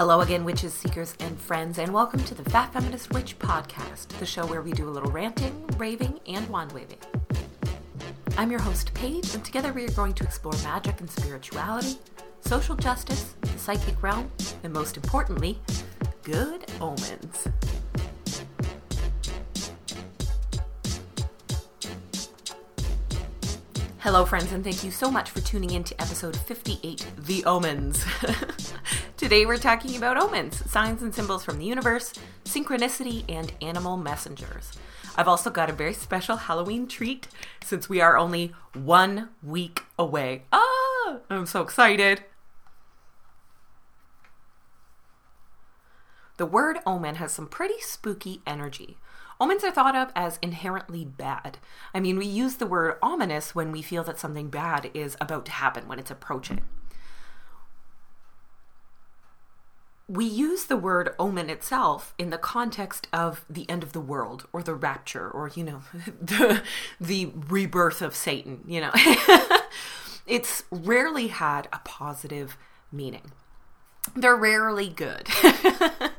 Hello again, witches, seekers, and friends, and welcome to the Fat Feminist Witch Podcast, the show where we do a little ranting, raving, and wand waving. I'm your host, Paige, and together we are going to explore magic and spirituality, social justice, the psychic realm, and most importantly, good omens. Hello, friends, and thank you so much for tuning in to episode 58 The Omens. Today we're talking about omens, signs and symbols from the universe, synchronicity, and animal messengers. I've also got a very special Halloween treat since we are only one week away. Ah, I'm so excited. The word omen has some pretty spooky energy. Omens are thought of as inherently bad. I mean, we use the word ominous when we feel that something bad is about to happen, when it's approaching. We use the word omen itself in the context of the end of the world or the rapture or you know the the rebirth of satan you know. It's rarely had a positive meaning. They're rarely good.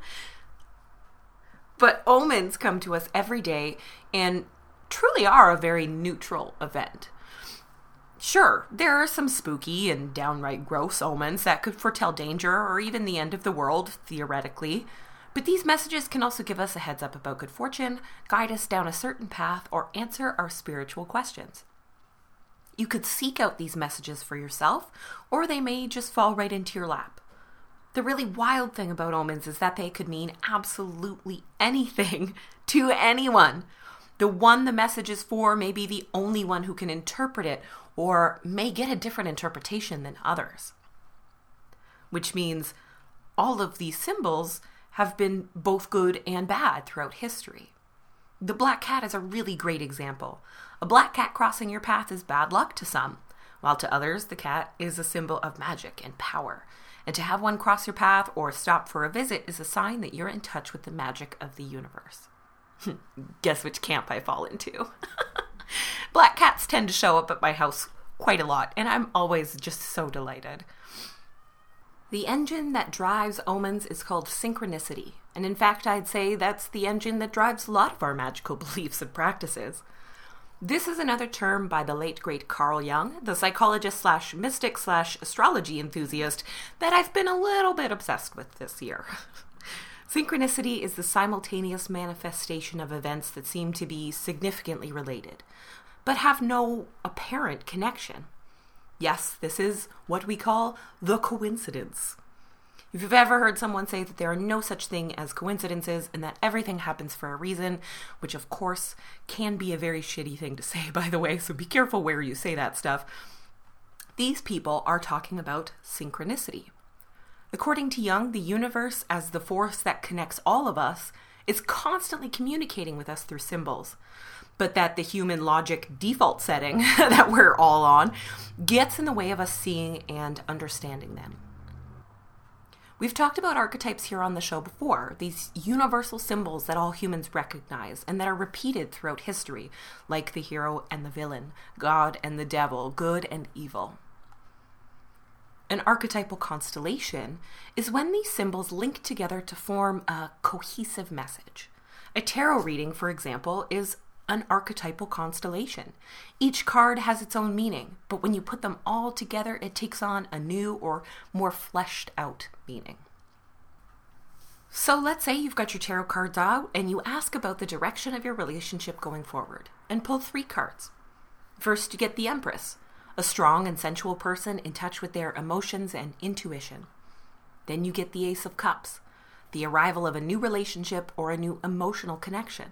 But omens come to us every day and truly are a very neutral event Sure, there are some spooky and downright gross omens that could foretell danger or even the end of the world, theoretically. But these messages can also give us a heads up about good fortune, guide us down a certain path, or answer our spiritual questions. You could seek out these messages for yourself, or they may just fall right into your lap. The really wild thing about omens is that they could mean absolutely anything to anyone. The one the message is for may be the only one who can interpret it or may get a different interpretation than others. Which means all of these symbols have been both good and bad throughout history. The black cat is a really great example. A black cat crossing your path is bad luck to some, while to others, the cat is a symbol of magic and power. And to have one cross your path or stop for a visit is a sign that you're in touch with the magic of the universe. Guess which camp I fall into. Black cats tend to show up at my house quite a lot, and I'm always just so delighted. The engine that drives omens is called synchronicity, and in fact, I'd say that's the engine that drives a lot of our magical beliefs and practices. This is another term by the late great Carl Jung, the psychologist slash mystic slash astrology enthusiast that I've been a little bit obsessed with this year. Synchronicity is the simultaneous manifestation of events that seem to be significantly related, but have no apparent connection. Yes, this is what we call the coincidence. If you've ever heard someone say that there are no such thing as coincidences and that everything happens for a reason, which of course can be a very shitty thing to say, by the way, so be careful where you say that stuff, these people are talking about synchronicity. According to Jung, the universe, as the force that connects all of us, is constantly communicating with us through symbols. But that the human logic default setting that we're all on gets in the way of us seeing and understanding them. We've talked about archetypes here on the show before, these universal symbols that all humans recognize and that are repeated throughout history, like the hero and the villain, God and the devil, good and evil. An archetypal constellation is when these symbols link together to form a cohesive message. A tarot reading, for example, is an archetypal constellation. Each card has its own meaning, but when you put them all together, it takes on a new or more fleshed out meaning. So let's say you've got your tarot cards out and you ask about the direction of your relationship going forward and pull three cards. First, you get the Empress, a strong and sensual person in touch with their emotions and intuition. Then you get the Ace of Cups, the arrival of a new relationship or a new emotional connection.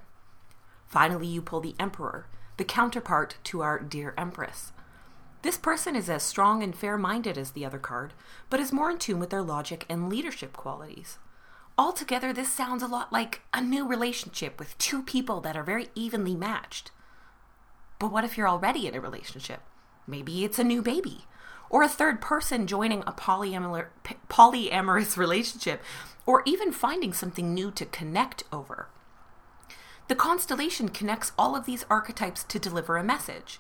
Finally, you pull the Emperor, the counterpart to our dear Empress. This person is as strong and fair minded as the other card, but is more in tune with their logic and leadership qualities. Altogether, this sounds a lot like a new relationship with two people that are very evenly matched. But what if you're already in a relationship? Maybe it's a new baby or a third person joining a polyamor- polyamorous relationship or even finding something new to connect over. The constellation connects all of these archetypes to deliver a message,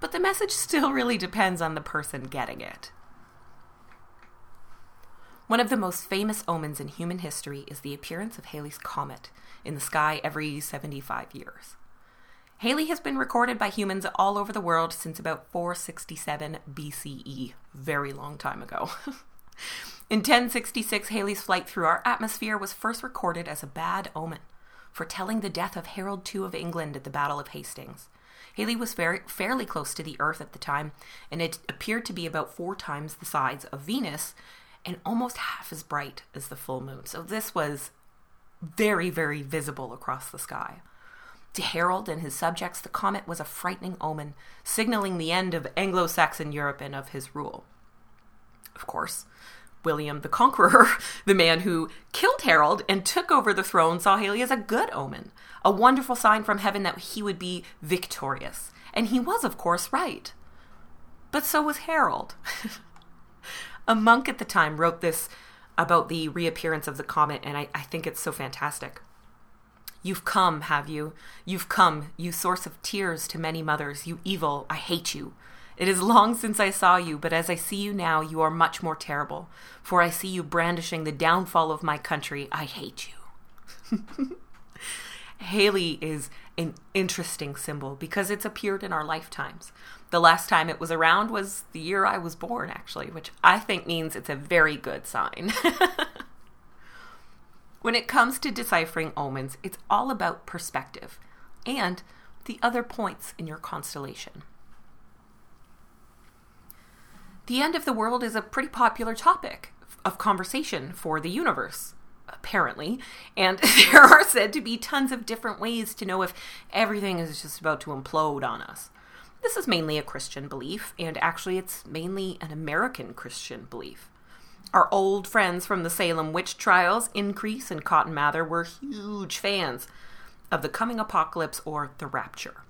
but the message still really depends on the person getting it. One of the most famous omens in human history is the appearance of Halley's Comet in the sky every 75 years. Halley has been recorded by humans all over the world since about 467 BCE, very long time ago. in 1066, Halley's flight through our atmosphere was first recorded as a bad omen, foretelling the death of Harold II of England at the Battle of Hastings. Halley was very, fairly close to the Earth at the time, and it appeared to be about four times the size of Venus and almost half as bright as the full moon. So this was very, very visible across the sky. To Harold and his subjects, the comet was a frightening omen, signaling the end of Anglo Saxon Europe and of his rule. Of course, William the Conqueror, the man who killed Harold and took over the throne, saw Halley as a good omen, a wonderful sign from heaven that he would be victorious. And he was, of course, right. But so was Harold. a monk at the time wrote this about the reappearance of the comet, and I, I think it's so fantastic. You've come, have you? You've come, you source of tears to many mothers, you evil, I hate you. It is long since I saw you, but as I see you now, you are much more terrible. For I see you brandishing the downfall of my country. I hate you. Halley is an interesting symbol because it's appeared in our lifetimes. The last time it was around was the year I was born, actually, which I think means it's a very good sign. when it comes to deciphering omens, it's all about perspective and the other points in your constellation. The end of the world is a pretty popular topic of conversation for the universe apparently. And there are said to be tons of different ways to know if everything is just about to implode on us. This is mainly a Christian belief, and actually, it's mainly an American Christian belief. Our old friends from the Salem witch trials, Increase and Cotton Mather, were huge fans of the coming apocalypse or the rapture.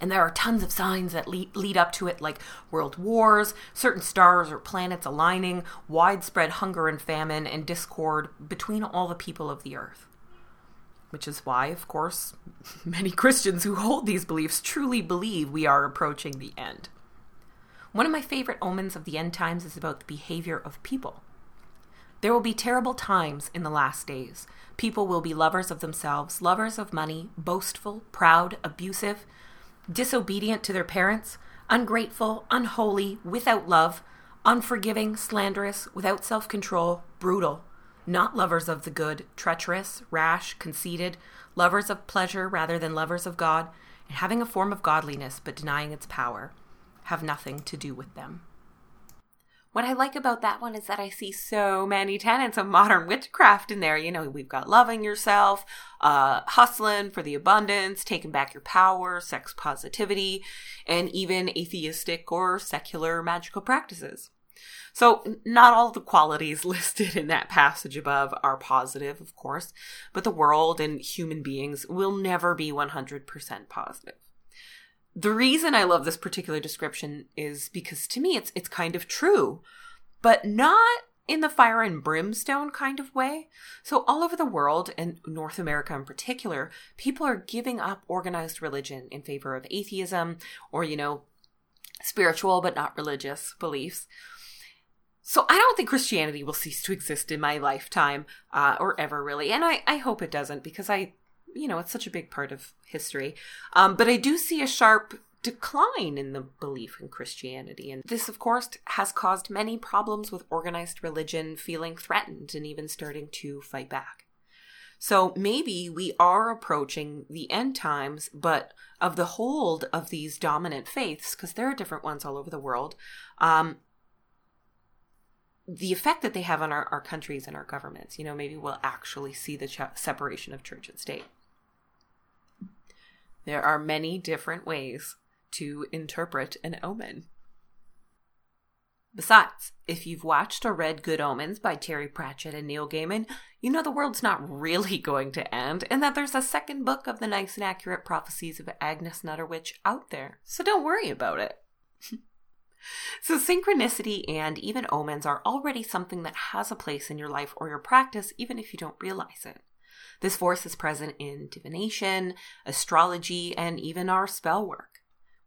And there are tons of signs that lead, lead up to it, like world wars, certain stars or planets aligning, widespread hunger and famine, and discord between all the people of the earth. Which is why, of course, many Christians who hold these beliefs truly believe we are approaching the end. One of my favorite omens of the end times is about the behavior of people. There will be terrible times in the last days. People will be lovers of themselves, lovers of money, boastful, proud, abusive, disobedient to their parents, ungrateful, unholy, without love, unforgiving, slanderous, without self control, brutal, not lovers of the good, treacherous, rash, conceited, lovers of pleasure rather than lovers of God, and having a form of godliness but denying its power, have nothing to do with them. What I like about that one is that I see so many tenets of modern witchcraft in there. You know, we've got loving yourself, uh, hustling for the abundance, taking back your power, sex positivity, and even atheistic or secular magical practices. So, not all the qualities listed in that passage above are positive, of course, but the world and human beings will never be 100% positive the reason I love this particular description is because to me it's it's kind of true, but not in the fire and brimstone kind of way. So all over the world and North America in particular, people are giving up organized religion in favor of atheism or you know spiritual but not religious beliefs. So I don't think Christianity will cease to exist in my lifetime uh, or ever really, and I, I hope it doesn't because I you know, it's such a big part of history. Um, but I do see a sharp decline in the belief in Christianity. And this, of course, has caused many problems with organized religion feeling threatened and even starting to fight back. So maybe we are approaching the end times, but of the hold of these dominant faiths, because there are different ones all over the world, um, the effect that they have on our, our countries and our governments. You know, maybe we'll actually see the ch- separation of church and state. There are many different ways to interpret an omen. Besides, if you've watched or read Good Omens by Terry Pratchett and Neil Gaiman, you know the world's not really going to end and that there's a second book of the nice and accurate prophecies of Agnes Nutter Witch out there. So don't worry about it. so, synchronicity and even omens are already something that has a place in your life or your practice, even if you don't realize it. This force is present in divination, astrology, and even our spell work.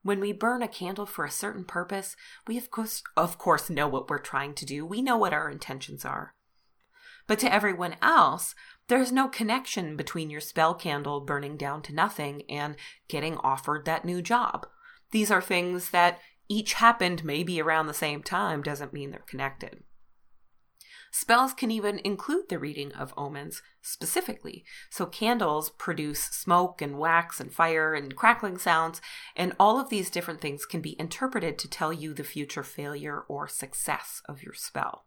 When we burn a candle for a certain purpose, we of course, of course know what we're trying to do. We know what our intentions are. But to everyone else, there's no connection between your spell candle burning down to nothing and getting offered that new job. These are things that each happened maybe around the same time, doesn't mean they're connected. Spells can even include the reading of omens specifically. So candles produce smoke and wax and fire and crackling sounds, and all of these different things can be interpreted to tell you the future failure or success of your spell.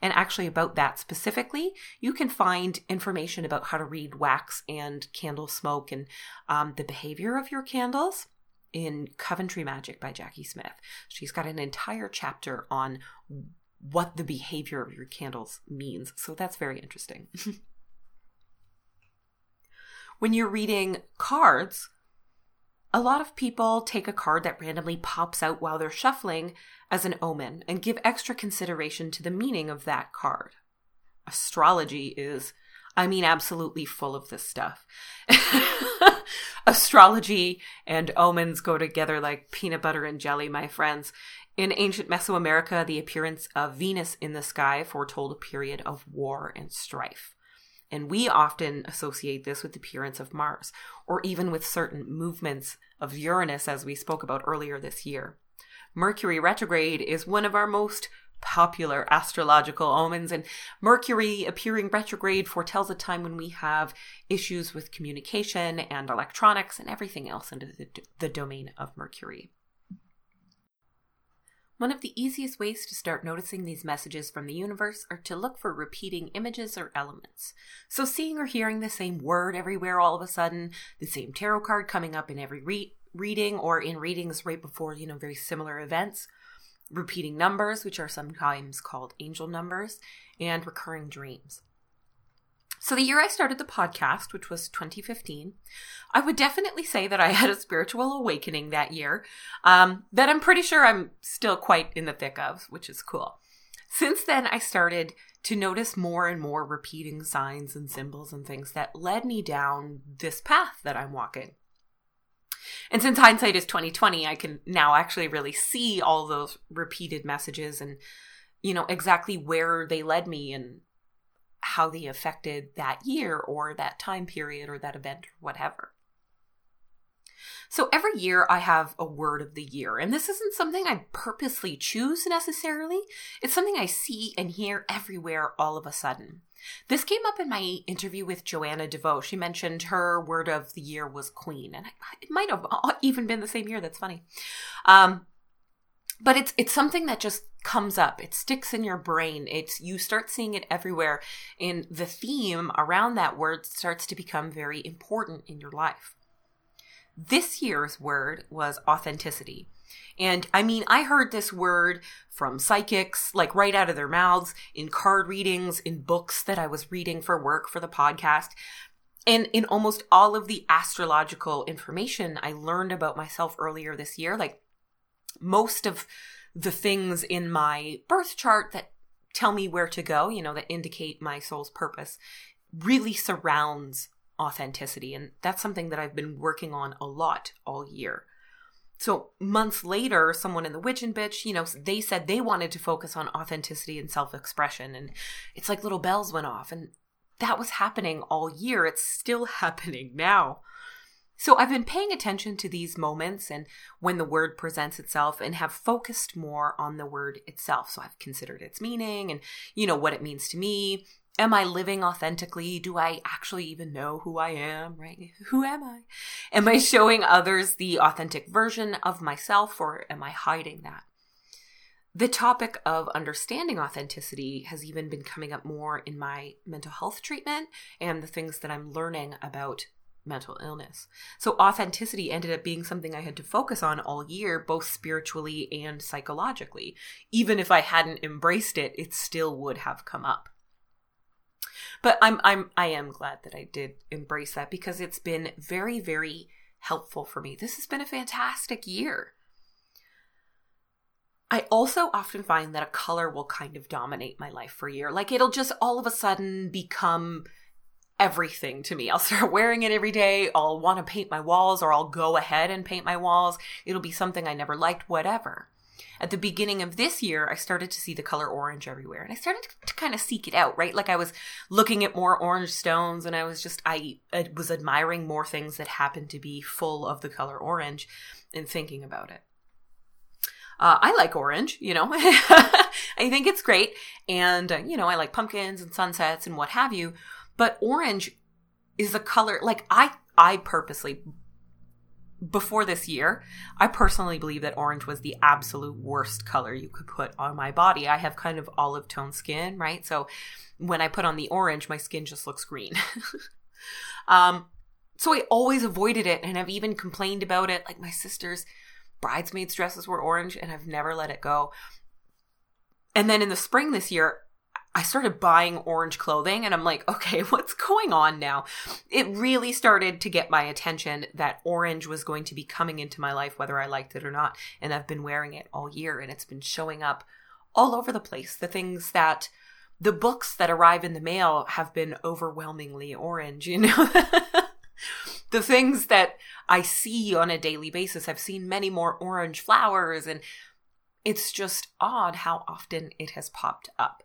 And actually, about that specifically, you can find information about how to read wax and candle smoke and um, the behavior of your candles in Coventry Magic by Jacki Smith. She's got an entire chapter on what the behavior of your candles means. So that's very interesting. when you're reading cards, a lot of people take a card that randomly pops out while they're shuffling as an omen and give extra consideration to the meaning of that card. Astrology is, I mean, absolutely full of this stuff. Astrology and omens go together like peanut butter and jelly, my friends. In ancient Mesoamerica, the appearance of Venus in the sky foretold a period of war and strife. And we often associate this with the appearance of Mars, or even with certain movements of Uranus, as we spoke about earlier this year. Mercury retrograde is one of our most popular astrological omens, and Mercury appearing retrograde foretells a time when we have issues with communication and electronics and everything else into the, the domain of Mercury. One of the easiest ways to start noticing these messages from the universe are to look for repeating images or elements. So, seeing or hearing the same word everywhere all of a sudden, the same tarot card coming up in every re- reading or in readings right before, you know, very similar events, repeating numbers, which are sometimes called angel numbers, and recurring dreams. So, the year I started the podcast, which was 2015, I would definitely say that I had a spiritual awakening that year um, that I'm pretty sure I'm still quite in the thick of, which is cool. Since then, I started to notice more and more repeating signs and symbols and things that led me down this path that I'm walking. And since hindsight is 2020, I can now actually really see all those repeated messages and you know exactly where they led me and how they affected that year or that time period or that event or whatever. So every year I have a word of the year, and this isn't something I purposely choose necessarily. It's something I see and hear everywhere all of a sudden. This came up in my interview with Joanna DeVoe. She mentioned her word of the year was queen, and it might have even been the same year. That's funny. Um, but it's it's something that just comes up it sticks in your brain it's you start seeing it everywhere and the theme around that word starts to become very important in your life this year's word was authenticity and I mean, I heard this word from psychics, like right out of their mouths, in card readings, in books that I was reading for work for the podcast. And in almost all of the astrological information I learned about myself earlier this year, like most of the things in my birth chart that tell me where to go, you know, that indicate my soul's purpose, really surrounds authenticity. And that's something that I've been working on a lot all year. So months later, someone in the Witch and Bitch, you know, they said they wanted to focus on authenticity and self-expression. And it's like little bells went off. And that was happening all year. It's still happening now. So I've been paying attention to these moments and when the word presents itself and have focused more on the word itself. So I've considered its meaning and, you know, what it means to me. Am I living authentically? Do I actually even know who I am, right? Who am I? Am I showing others the authentic version of myself or am I hiding that? The topic of understanding authenticity has even been coming up more in my mental health treatment and the things that I'm learning about mental illness. So authenticity ended up being something I had to focus on all year, both spiritually and psychologically. Even if I hadn't embraced it, it still would have come up. But I'm I'm I am glad that I did embrace that because it's been very very helpful for me. This has been a fantastic year. I also often find that a color will kind of dominate my life for a year. Like it'll just all of a sudden become everything to me. I'll start wearing it every day. I'll want to paint my walls or I'll go ahead and paint my walls. It'll be something I never liked, whatever. At the beginning of this year, I started to see the color orange everywhere and I started to kind of seek it out, right? Like I was looking at more orange stones and I was just, I, was admiring more things that happened to be full of the color orange and thinking about it. Uh, I like orange, you know, I think it's great. And, uh, you know, I like pumpkins and sunsets and what have you. But orange is a color, like I, I purposely, before this year, I personally believe that orange was the absolute worst color you could put on my body. I have kind of olive tone skin, right? So when I put on the orange, my skin just looks green. um, so I always avoided it and I've even complained about it. Like my sister's bridesmaids' dresses were orange and I've never let it go. And then in the spring this year, I started buying orange clothing and I'm like, okay, what's going on now? It really started to get my attention that orange was going to be coming into my life, whether I liked it or not. And I've been wearing it all year and it's been showing up all over the place. The things that the books that arrive in the mail have been overwhelmingly orange, you know? the things that I see on a daily basis, I've seen many more orange flowers and it's just odd how often it has popped up.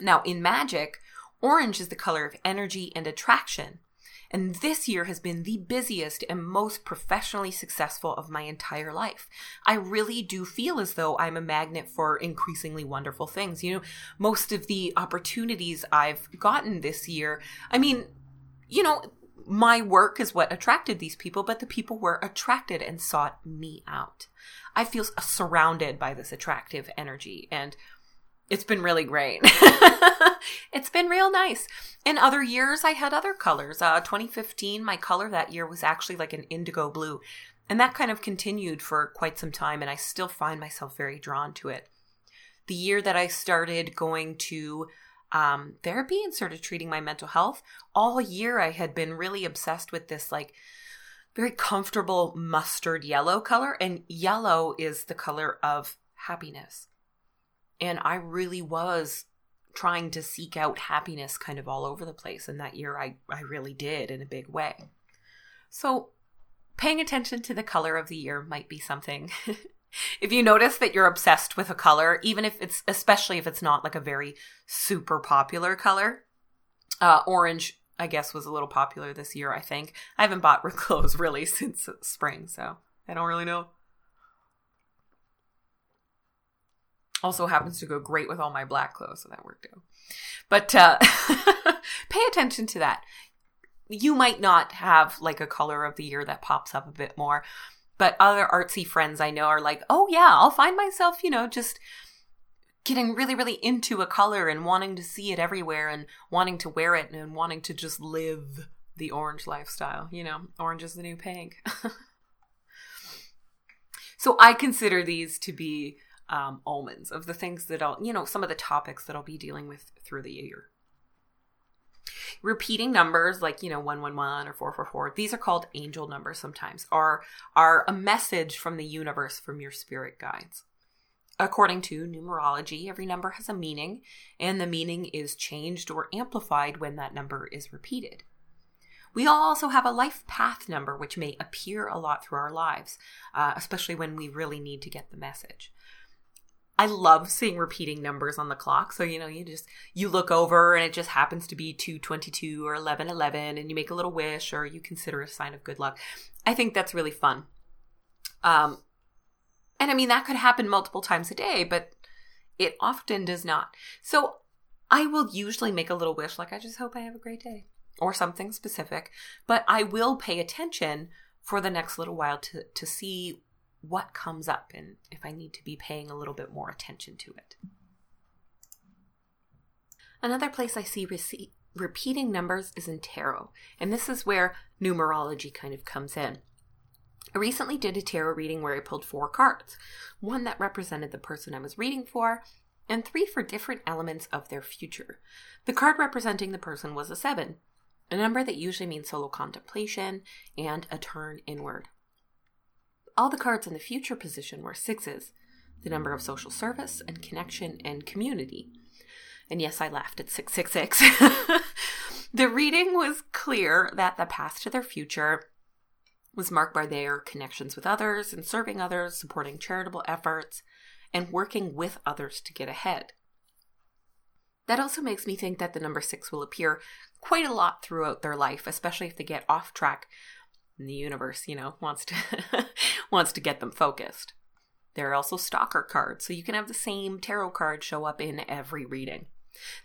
Now, in magic, orange is the color of energy and attraction. And this year has been the busiest and most professionally successful of my entire life. I really do feel as though I'm a magnet for increasingly wonderful things. You know, most of the opportunities I've gotten this year, I mean, you know, my work is what attracted these people, but the people were attracted and sought me out. I feel surrounded by this attractive energy and it's been really great. it's been real nice. In other years, I had other colors. Uh, 2015, my color that year was actually like an indigo blue. And that kind of continued for quite some time, and I still find myself very drawn to it. The year that I started going to um, therapy and started treating my mental health, all year I had been really obsessed with this, like, very comfortable mustard yellow color. And yellow is the color of happiness. And I really was trying to seek out happiness kind of all over the place. And that year I, I really did in a big way. So paying attention to the color of the year might be something. if you notice that you're obsessed with a color, even if it's, especially if it's not like a very super popular color, uh, orange, I guess, was a little popular this year, I think. I haven't bought clothes really since spring, so I don't really know. Also happens to go great with all my black clothes, so that worked out. But uh, pay attention to that. You might not have like a color of the year that pops up a bit more, but other artsy friends I know are like, oh yeah, I'll find myself, you know, just getting really, really into a color and wanting to see it everywhere and wanting to wear it and wanting to just live the orange lifestyle. You know, orange is the new pink. so I consider these to be um, omens of the things that I'll, you know, some of the topics that I'll be dealing with through the year. Repeating numbers like, you know, 111 or 444, these are called angel numbers sometimes, are, are a message from the universe from your spirit guides. According to numerology, every number has a meaning, and the meaning is changed or amplified when that number is repeated. We all also have a life path number, which may appear a lot through our lives, uh, especially when we really need to get the message. I love seeing repeating numbers on the clock. So, you know, you just, you look over and it just happens to be 222 or 1111 and you make a little wish or you consider a sign of good luck. I think that's really fun. Um, and I mean, that could happen multiple times a day, but it often does not. So I will usually make a little wish, like, I just hope I have a great day or something specific, but I will pay attention for the next little while to, to see what comes up and if I need to be paying a little bit more attention to it. Another place I see rece- repeating numbers is in tarot, and this is where numerology kind of comes in. I recently did a tarot reading where I pulled four cards one that represented the person I was reading for, and three for different elements of their future. The card representing the person was a seven, a number that usually means solo contemplation and a turn inward all the cards in the future position were sixes, the number of social service and connection and community. And yes, I laughed at 666. The reading was clear that the path to their future was marked by their connections with others and serving others, supporting charitable efforts, and working with others to get ahead. That also makes me think that the number six will appear quite a lot throughout their life, especially if they get off track and the universe, you know, wants to wants to get them focused. There are also stalker cards, so you can have the same tarot card show up in every reading.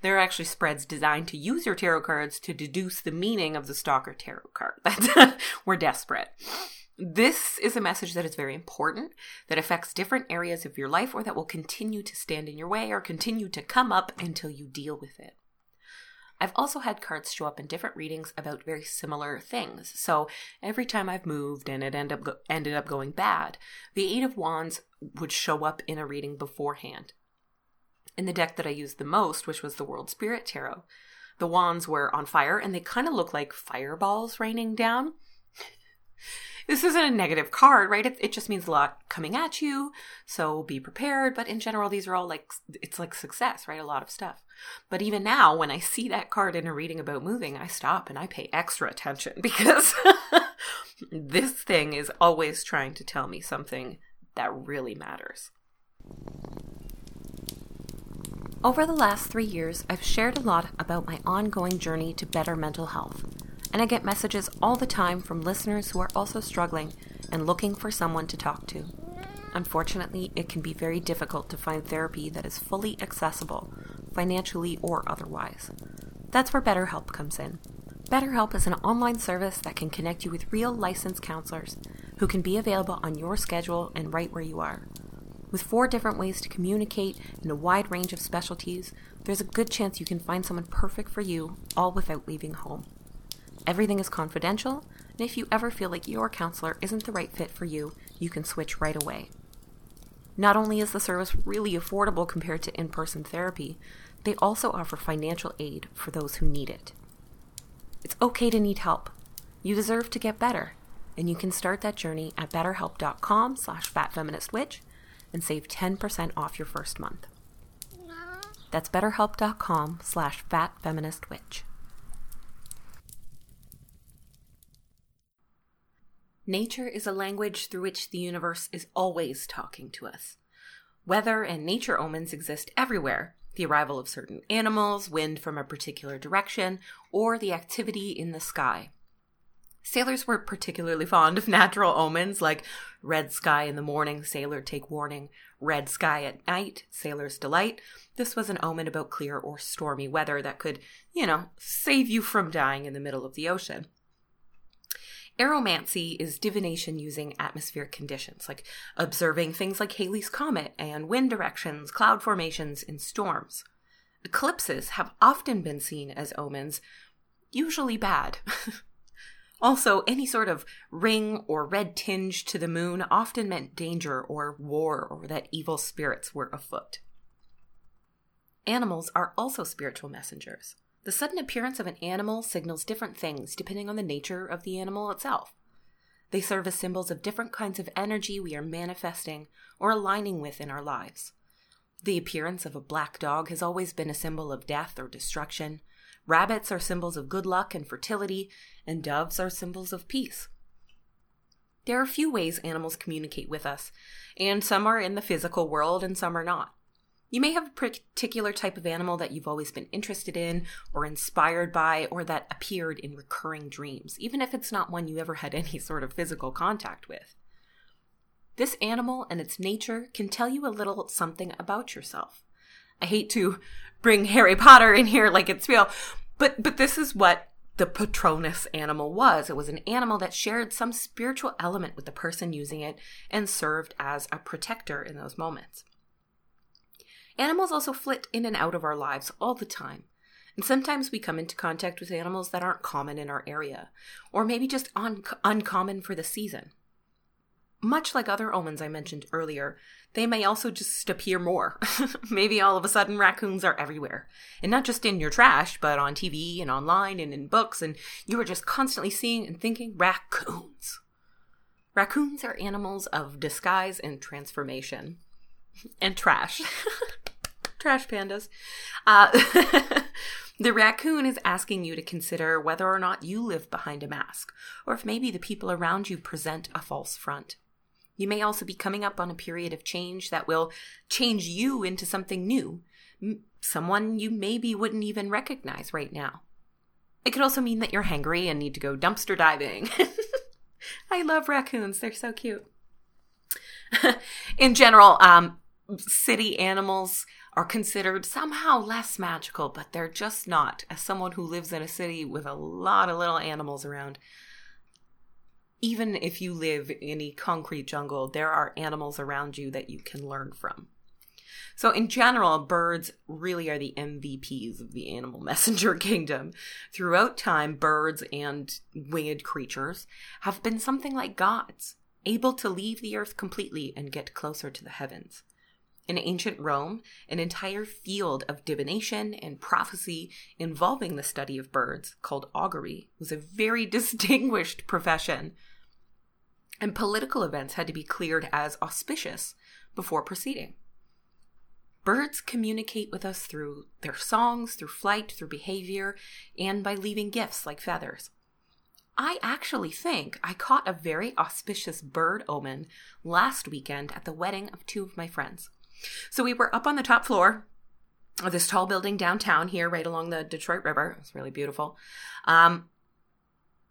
There are actually spreads designed to use your tarot cards to deduce the meaning of the stalker tarot card. That's we're desperate. This is a message that is very important, that affects different areas of your life, or that will continue to stand in your way or continue to come up until you deal with it. I've also had cards show up in different readings about very similar things. So every time I've moved and it ended up go- ended up going bad, the Eight of Wands would show up in a reading beforehand. In the deck that I used the most, which was the World Spirit Tarot, the wands were on fire and they kind of look like fireballs raining down. This isn't a negative card, right? It, it just means a lot coming at you, so be prepared. But in general, these are all like, it's like success, right? A lot of stuff. But even now, when I see that card in a reading about moving, I stop and I pay extra attention because this thing is always trying to tell me something that really matters. Over the last three years, I've shared a lot about my ongoing journey to better mental health, and I get messages all the time from listeners who are also struggling and looking for someone to talk to. Unfortunately, it can be very difficult to find therapy that is fully accessible, financially or otherwise. That's where BetterHelp comes in. BetterHelp is an online service that can connect you with real licensed counselors who can be available on your schedule and right where you are. With four different ways to communicate and a wide range of specialties, there's a good chance you can find someone perfect for you, all without leaving home. Everything is confidential, and if you ever feel like your counselor isn't the right fit for you, you can switch right away. Not only is the service really affordable compared to in person therapy, they also offer financial aid for those who need it. It's okay to need help. You deserve to get better, and you can start that journey at betterhelp.com slash fatfeministwitch and save 10% off your first month. That's betterhelp.com slash fatfeministwitch. Nature is a language through which the universe is always talking to us. Weather and nature omens exist everywhere. The arrival of certain animals, wind from a particular direction, or the activity in the sky. Sailors were particularly fond of natural omens like red sky in the morning, sailor take warning, red sky at night, sailor's delight. This was an omen about clear or stormy weather that could, you know, save you from dying in the middle of the ocean. Aeromancy is divination using atmospheric conditions, like observing things like Halley's Comet and wind directions, cloud formations, and storms. Eclipses have often been seen as omens, usually bad. Also, any sort of ring or red tinge to the moon often meant danger or war or that evil spirits were afoot. Animals are also spiritual messengers. The sudden appearance of an animal signals different things depending on the nature of the animal itself. They serve as symbols of different kinds of energy we are manifesting or aligning with in our lives. The appearance of a black dog has always been a symbol of death or destruction, Rabbits are symbols of good luck and fertility, and doves are symbols of peace. There are few ways animals communicate with us, and some are in the physical world and some are not. You may have a particular type of animal that you've always been interested in or inspired by or that appeared in recurring dreams, even if it's not one you ever had any sort of physical contact with. This animal and its nature can tell you a little something about yourself. I hate to bring Harry Potter in here like it's real, but but this is what the Patronus animal was. It was an animal that shared some spiritual element with the person using it and served as a protector in those moments. Animals also flit in and out of our lives all the time. And sometimes we come into contact with animals that aren't common in our area, or maybe just un- uncommon for the season. Much like other omens I mentioned earlier, they may also just appear more. Maybe all of a sudden raccoons are everywhere. And not just in your trash, but on TV and online and in books, and you are just constantly seeing and thinking raccoons. Raccoons are animals of disguise and transformation. And trash. Trash pandas. Uh, the raccoon is asking you to consider whether or not you live behind a mask, or if maybe the people around you present a false front. You may also be coming up on a period of change that will change you into something new, someone you maybe wouldn't even recognize right now. It could also mean that you're hangry and need to go dumpster diving. I love raccoons, they're so cute. In general, um, city animals are considered somehow less magical, but they're just not. As someone who lives in a city with a lot of little animals around, even if you live in a concrete jungle, there are animals around you that you can learn from. So, in general, birds really are the MVPs of the animal messenger kingdom. Throughout time, birds and winged creatures have been something like gods, able to leave the earth completely and get closer to the heavens. In ancient Rome, an entire field of divination and prophecy involving the study of birds, called augury, was a very distinguished profession and political events had to be cleared as auspicious before proceeding. Birds communicate with us through their songs, through flight, through behavior, and by leaving gifts like feathers. I actually think I caught a very auspicious bird omen last weekend at the wedding of two of my friends. So we were up on the top floor of this tall building downtown here, right along the Detroit River. It's really beautiful. Um,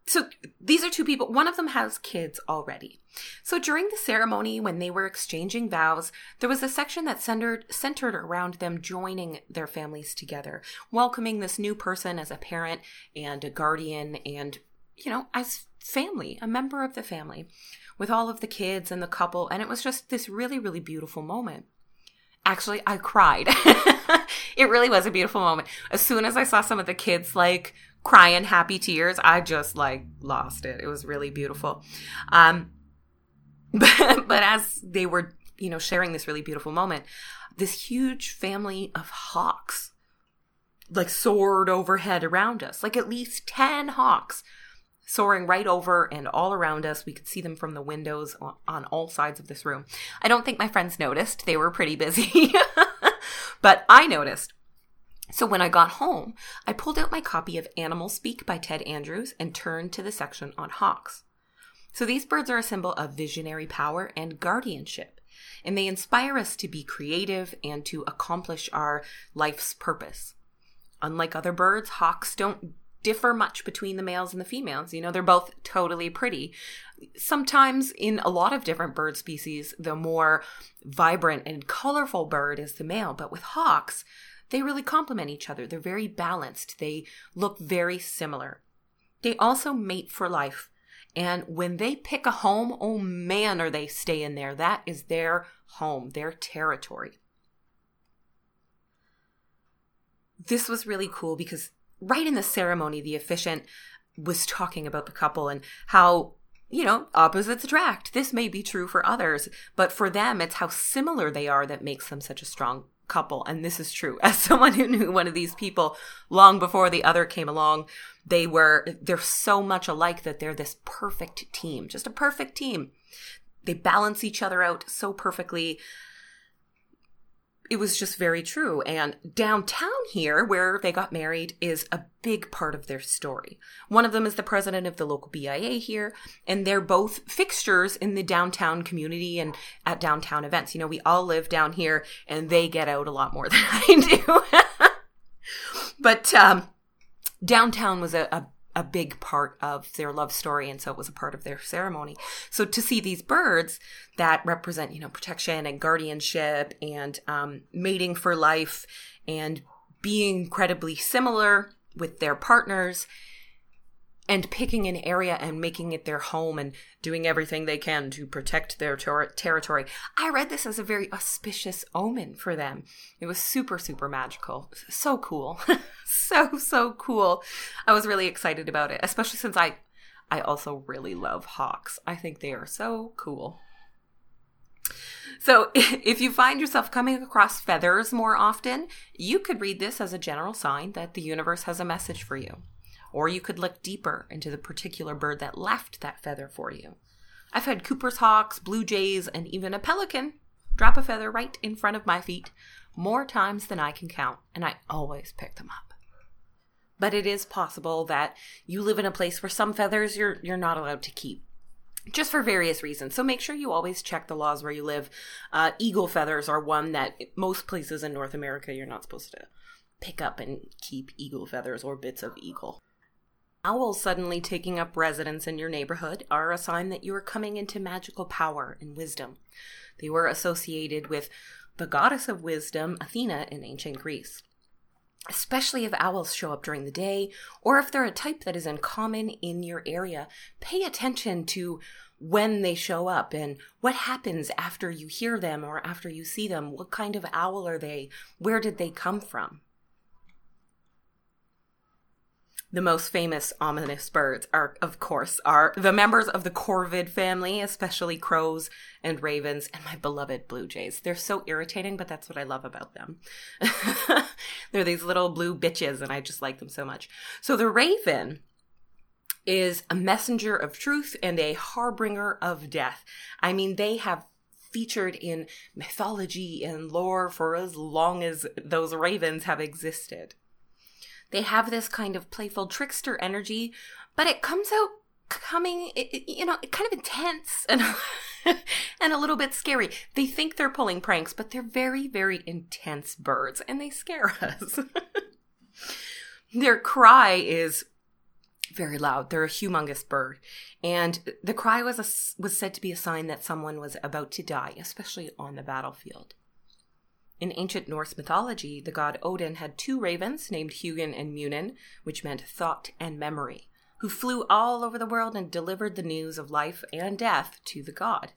so these are two people one of them has kids already so during the ceremony when they were exchanging vows there was a section that centered centered around them joining their families together welcoming this new person as a parent and a guardian and you know as family a member of the family with all of the kids and the couple and it was just this really really beautiful moment actually i cried it really was a beautiful moment as soon as i saw some of the kids like crying happy tears. I just like lost it. It was really beautiful. Um, but, but as they were, you know, sharing this really beautiful moment, this huge family of hawks like soared overhead around us, like at least 10 hawks soaring right over and all around us. We could see them from the windows on all sides of this room. I don't think my friends noticed. They were pretty busy. but I noticed. So when I got home, I pulled out my copy of Animal Speak by Ted Andrews and turned to the section on hawks. So these birds are a symbol of visionary power and guardianship, and they inspire us to be creative and to accomplish our life's purpose. Unlike other birds, hawks don't differ much between the males and the females. You know, they're both totally pretty. Sometimes, in a lot of different bird species, the more vibrant and colorful bird is the male, but with hawks, they really complement each other. They're very balanced. They look very similar. They also mate for life. And when they pick a home, oh man, are they staying there. That is their home, their territory. This was really cool because right in the ceremony, the officiant was talking about the couple and how you know, opposites attract. This may be true for others, but for them, it's how similar they are that makes them such a strong couple. And this is true. As someone who knew one of these people long before the other came along they were they're so much alike that they're this perfect team just a perfect team. They balance each other out so perfectly it was just very true. And downtown here, where they got married, is a big part of their story. One of them is the president of the local BIA here, and they're both fixtures in the downtown community and at downtown events. You know, we all live down here, and they get out a lot more than I do. but um, downtown was a, a a big part of their love story and so it was a part of their ceremony. So to see these birds that represent you know protection and guardianship and um, mating for life and being incredibly similar with their partners and picking an area and making it their home and doing everything they can to protect their ter- territory. I read this as a very auspicious omen for them. It was super, super magical. So cool. so, so cool. I was really excited about it, especially since I, I also really love hawks. I think they are so cool. So, if you find yourself coming across feathers more often, you could read this as a general sign that the universe has a message for you or you could look deeper into the particular bird that left that feather for you. I've had Cooper's hawks, blue jays, and even a pelican drop a feather right in front of my feet more times than I can count, and I always pick them up. But it is possible that you live in a place where some feathers you're you're not allowed to keep just for various reasons. So make sure you always check the laws where you live. Uh, eagle feathers are one that most places in North America you're not supposed to pick up and keep eagle feathers or bits of eagle. Owls suddenly taking up residence in your neighborhood are a sign that you are coming into magical power and wisdom. They were associated with the goddess of wisdom, Athena, in ancient Greece. Especially if owls show up during the day, or if they're a type that is uncommon in your area, pay attention to when they show up and what happens after you hear them or after you see them. What kind of owl are they? Where did they come from? The most famous ominous birds are, of course, are the members of the corvid family, especially crows and ravens, and my beloved blue jays. They're so irritating, but that's what I love about them. They're these little blue bitches, and I just like them so much. So the raven is a messenger of truth and a harbinger of death. I mean, they have featured in mythology and lore for as long as those ravens have existed. They have this kind of playful trickster energy, but it comes out coming, you know, kind of intense and and a little bit scary. They think they're pulling pranks, but they're very, very intense birds, and they scare us. Their cry is very loud. They're a humongous bird, and the cry was a, was said to be a sign that someone was about to die, especially on the battlefield. In ancient Norse mythology, the god Odin had two ravens named Hugin and Munin, which meant thought and memory, who flew all over the world and delivered the news of life and death to the god.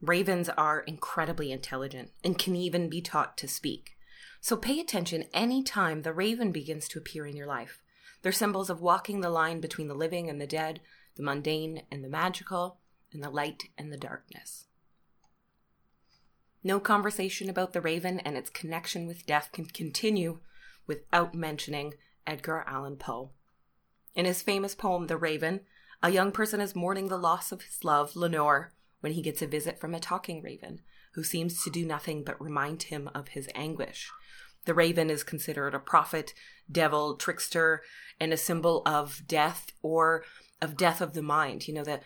Ravens are incredibly intelligent and can even be taught to speak. So pay attention any time the raven begins to appear in your life. They're symbols of walking the line between the living and the dead, the mundane and the magical, and the light and the darkness. No conversation about the raven and its connection with death can continue without mentioning Edgar Allan Poe. In his famous poem, The Raven, a young person is mourning the loss of his love, Lenore, when he gets a visit from a talking raven, who seems to do nothing but remind him of his anguish. The raven is considered a prophet, devil, trickster, and a symbol of death or of death of the mind. You know, that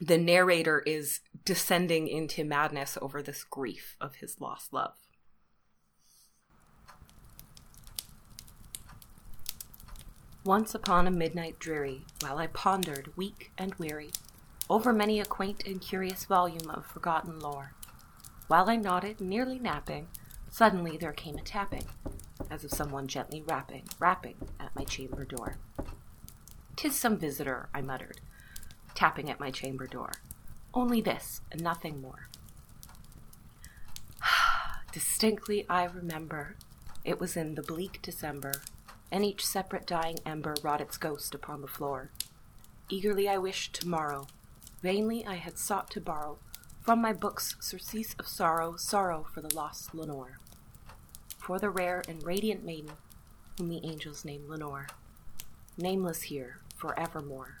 the narrator is descending into madness over this grief of his lost love. Once upon a midnight dreary, while I pondered, weak and weary, over many a quaint and curious volume of forgotten lore, while I nodded, nearly napping, suddenly there came a tapping, as of someone gently rapping, rapping at my chamber door. "'Tis some visitor," I muttered, tapping at my chamber door. Only this, and nothing more. Distinctly I remember it was in the bleak December, and each separate dying ember wrought its ghost upon the floor. Eagerly I wished tomorrow. Vainly I had sought to borrow from my books surcease of sorrow, sorrow for the lost Lenore, for the rare and radiant maiden whom the angels name Lenore, nameless here forevermore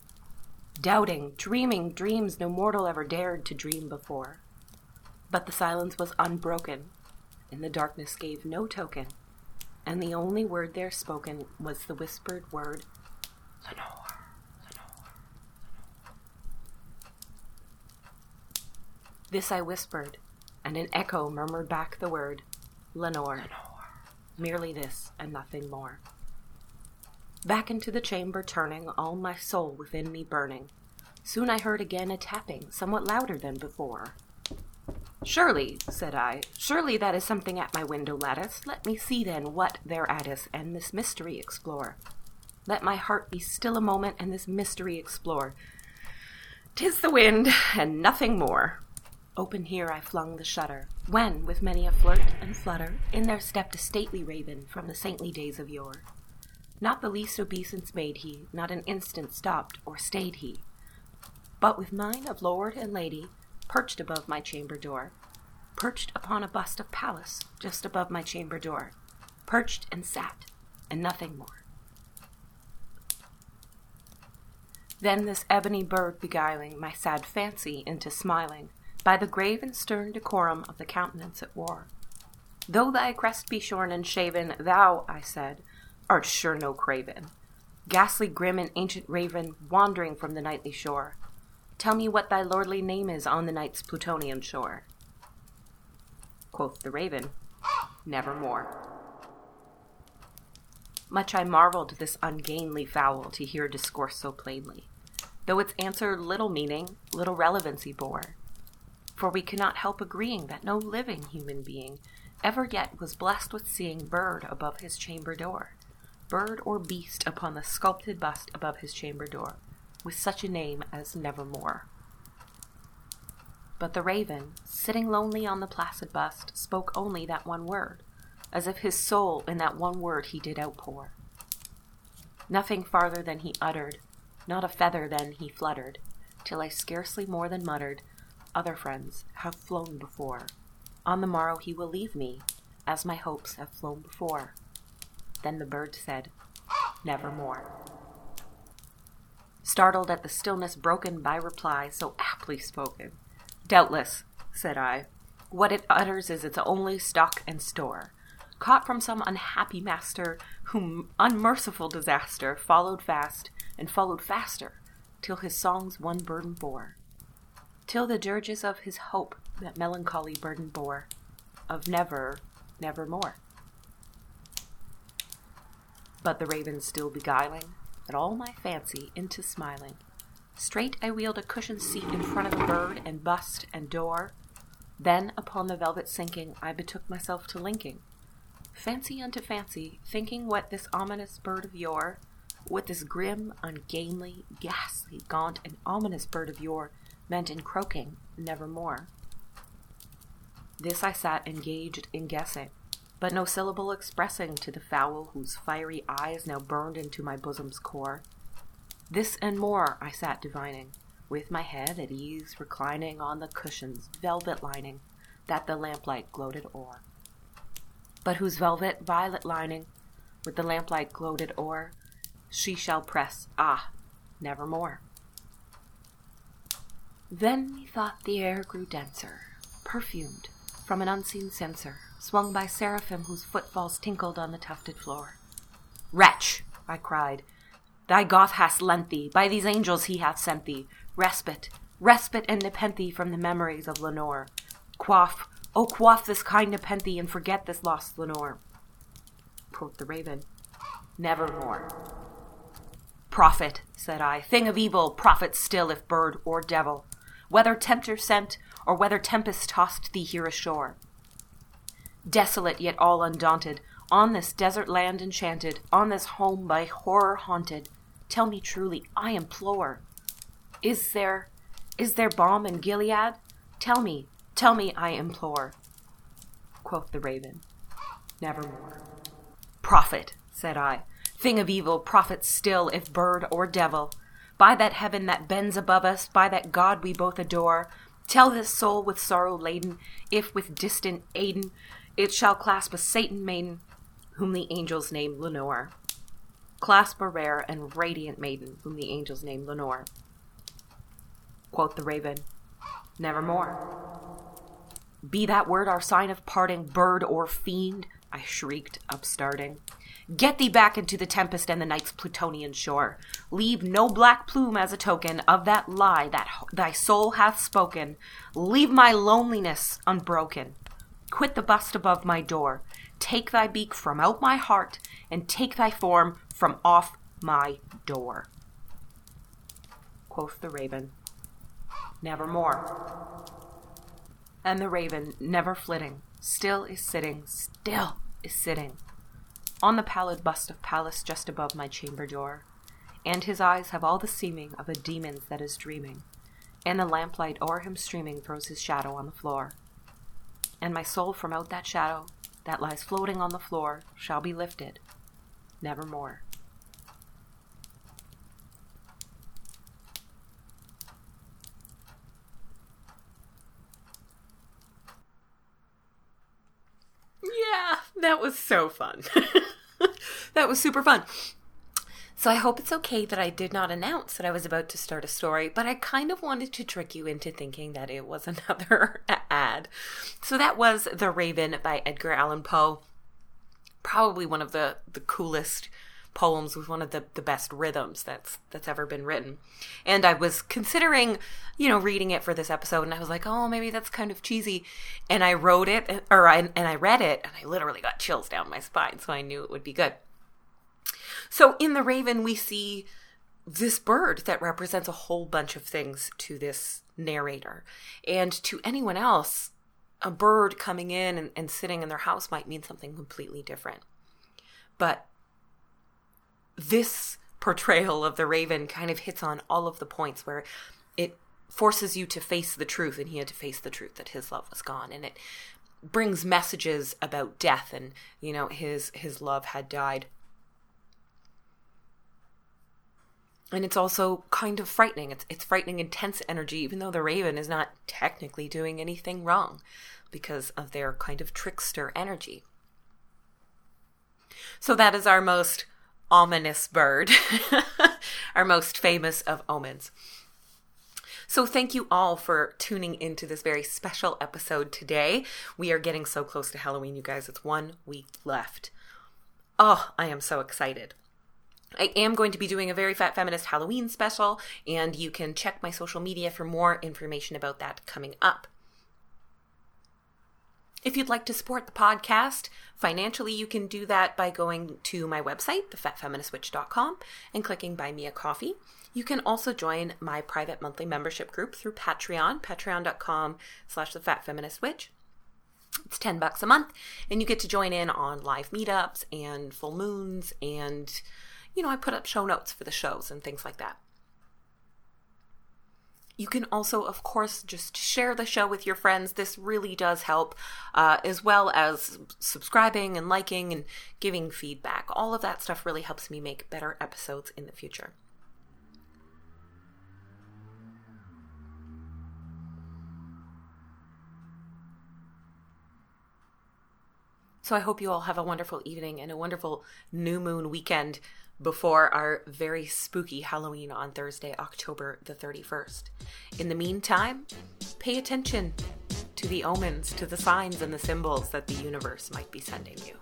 doubting, dreaming dreams no mortal ever dared to dream before. But the silence was unbroken, and the darkness gave no token, and the only word there spoken was the whispered word, Lenore, Lenore, Lenore. This I whispered, and an echo murmured back the word, Lenore. Lenore. merely this and nothing more. Back into the chamber turning, all my soul within me burning. Soon I heard again a tapping, somewhat louder than before. Surely, said I, surely that is something at my window lattice. Let me see then what thereat is, and this mystery explore. Let my heart be still a moment, and this mystery explore. Tis the wind, and nothing more. Open here I flung the shutter, when, with many a flirt and flutter, in there stepped a stately raven from the saintly days of yore. Not the least obeisance made he, not an instant stopped or stayed he, but with mine of lord and lady, perched above my chamber door, perched upon a bust of Pallas just above my chamber door, perched and sat, and nothing more. Then this ebony bird beguiling my sad fancy into smiling, by the grave and stern decorum of the countenance it wore. Though thy crest be shorn and shaven, thou, I said, art sure no craven. Ghastly, grim, and ancient raven, wandering from the nightly shore, tell me what thy lordly name is on the night's Plutonian shore. Quoth the raven, Nevermore. Much I marveled this ungainly fowl to hear discourse so plainly, though its answer little meaning, little relevancy bore for we cannot help agreeing that no living human being ever yet was blessed with seeing bird above his chamber door, bird or beast upon the sculpted bust above his chamber door, with such a name as Nevermore. But the raven, sitting lonely on the placid bust, spoke only that one word, as if his soul in that one word he did outpour. Nothing farther than he uttered, not a feather then he fluttered, till I scarcely more than muttered, other friends have flown before. On the morrow he will leave me, as my hopes have flown before. Then the bird said, Nevermore. Startled at the stillness broken by reply so aptly spoken. Doubtless, said I, what it utters is its only stock and store, caught from some unhappy master, whom unmerciful disaster followed fast and followed faster, till his songs one burden bore till the dirges of his hope that melancholy burden bore, of never, never more. But the raven still beguiling, at all my fancy into smiling, straight I wheeled a cushioned seat in front of the bird and bust and door. Then upon the velvet sinking, I betook myself to linking, fancy unto fancy, thinking what this ominous bird of yore, what this grim, ungainly, ghastly, gaunt, and ominous bird of yore meant in croaking, nevermore. This I sat engaged in guessing, but no syllable expressing to the fowl whose fiery eyes now burned into my bosom's core. This and more I sat divining, with my head at ease reclining on the cushion's velvet lining that the lamplight gloated o'er. But whose velvet violet lining, with the lamplight gloated o'er, she shall press, ah, nevermore. Then methought the air grew denser, perfumed from an unseen censer, swung by seraphim whose footfalls tinkled on the tufted floor. Wretch! I cried. Thy Goth hath lent thee, by these angels he hath sent thee, respite, respite and nepenthe from the memories of Lenore. Quaff, oh quaff this kind nepenthe and forget this lost Lenore. Quoth the raven, Nevermore. Prophet, said I, thing of evil, prophet still, if bird or devil whether tempter sent, or whether tempest tossed thee here ashore. Desolate yet all undaunted, on this desert land enchanted, on this home by horror haunted, tell me truly, I implore. Is there, is there balm in Gilead? Tell me, tell me, I implore. Quoth the raven, Nevermore. Prophet, said I, thing of evil, prophet still, if bird or devil, by that heaven that bends above us, by that God we both adore, tell this soul with sorrow laden, if with distant Aidenn it shall clasp a Satan maiden, whom the angels name Lenore. Clasp a rare and radiant maiden, whom the angels name Lenore. Quoth the raven, Nevermore. Be that word our sign of parting, bird or fiend, I shrieked, upstarting. Get thee back into the tempest and the night's Plutonian shore. Leave no black plume as a token of that lie that thy soul hath spoken. Leave my loneliness unbroken. Quit the bust above my door. Take thy beak from out my heart, and take thy form from off my door. Quoth the raven, Nevermore. And the raven, never flitting, still is sitting, still is sitting, on the pallid bust of Pallas just above my chamber door. And his eyes have all the seeming of a demon's that is dreaming, and the lamplight o'er him streaming throws his shadow on the floor. And my soul from out that shadow that lies floating on the floor shall be lifted, nevermore. Yeah, that was so fun. that was super fun. So I hope it's okay that I did not announce that I was about to start a story, but I kind of wanted to trick you into thinking that it was another ad. So that was The Raven by Edgar Allan Poe. Probably one of the, the coolest poems with one of the, the best rhythms that's that's ever been written. And I was considering, you know, reading it for this episode and I was like, "Oh, maybe that's kind of cheesy." And I wrote it or I, and I read it and I literally got chills down my spine, so I knew it would be good. So in The Raven, we see this bird that represents a whole bunch of things to this narrator. And to anyone else, a bird coming in and, and, sitting in their house might mean something completely different. But this portrayal of the raven kind of hits on all of the points where it forces you to face the truth, and he had to face the truth that his love was gone. And it brings messages about death and, you know, his his love had died and it's also kind of frightening. It's it's frightening, intense energy, even though the Raven is not technically doing anything wrong because of their kind of trickster energy. So that is our most ominous bird, our most famous of omens. So, thank you all for tuning into this very special episode today. We are getting so close to Halloween, you guys. It's one week left. Oh, I am so excited. I am going to be doing a very fat feminist Halloween special, and you can check my social media for more information about that coming up. If you'd like to support the podcast financially, you can do that by going to my website, thefatfeministwitch.com, and clicking Buy Me a Coffee. You can also join my private monthly membership group through Patreon, patreon.com slash thefatfeministwitch. It's 10 bucks a month, and you get to join in on live meetups and full moons and you know, I put up show notes for the shows and things like that. You can also, of course, just share the show with your friends. This really does help, uh, as well as subscribing and liking and giving feedback. All of that stuff really helps me make better episodes in the future. So I hope you all have a wonderful evening and a wonderful new moon weekend before our very spooky Halloween on Thursday, October the 31st. In the meantime, pay attention to the omens, to the signs and the symbols that the universe might be sending you.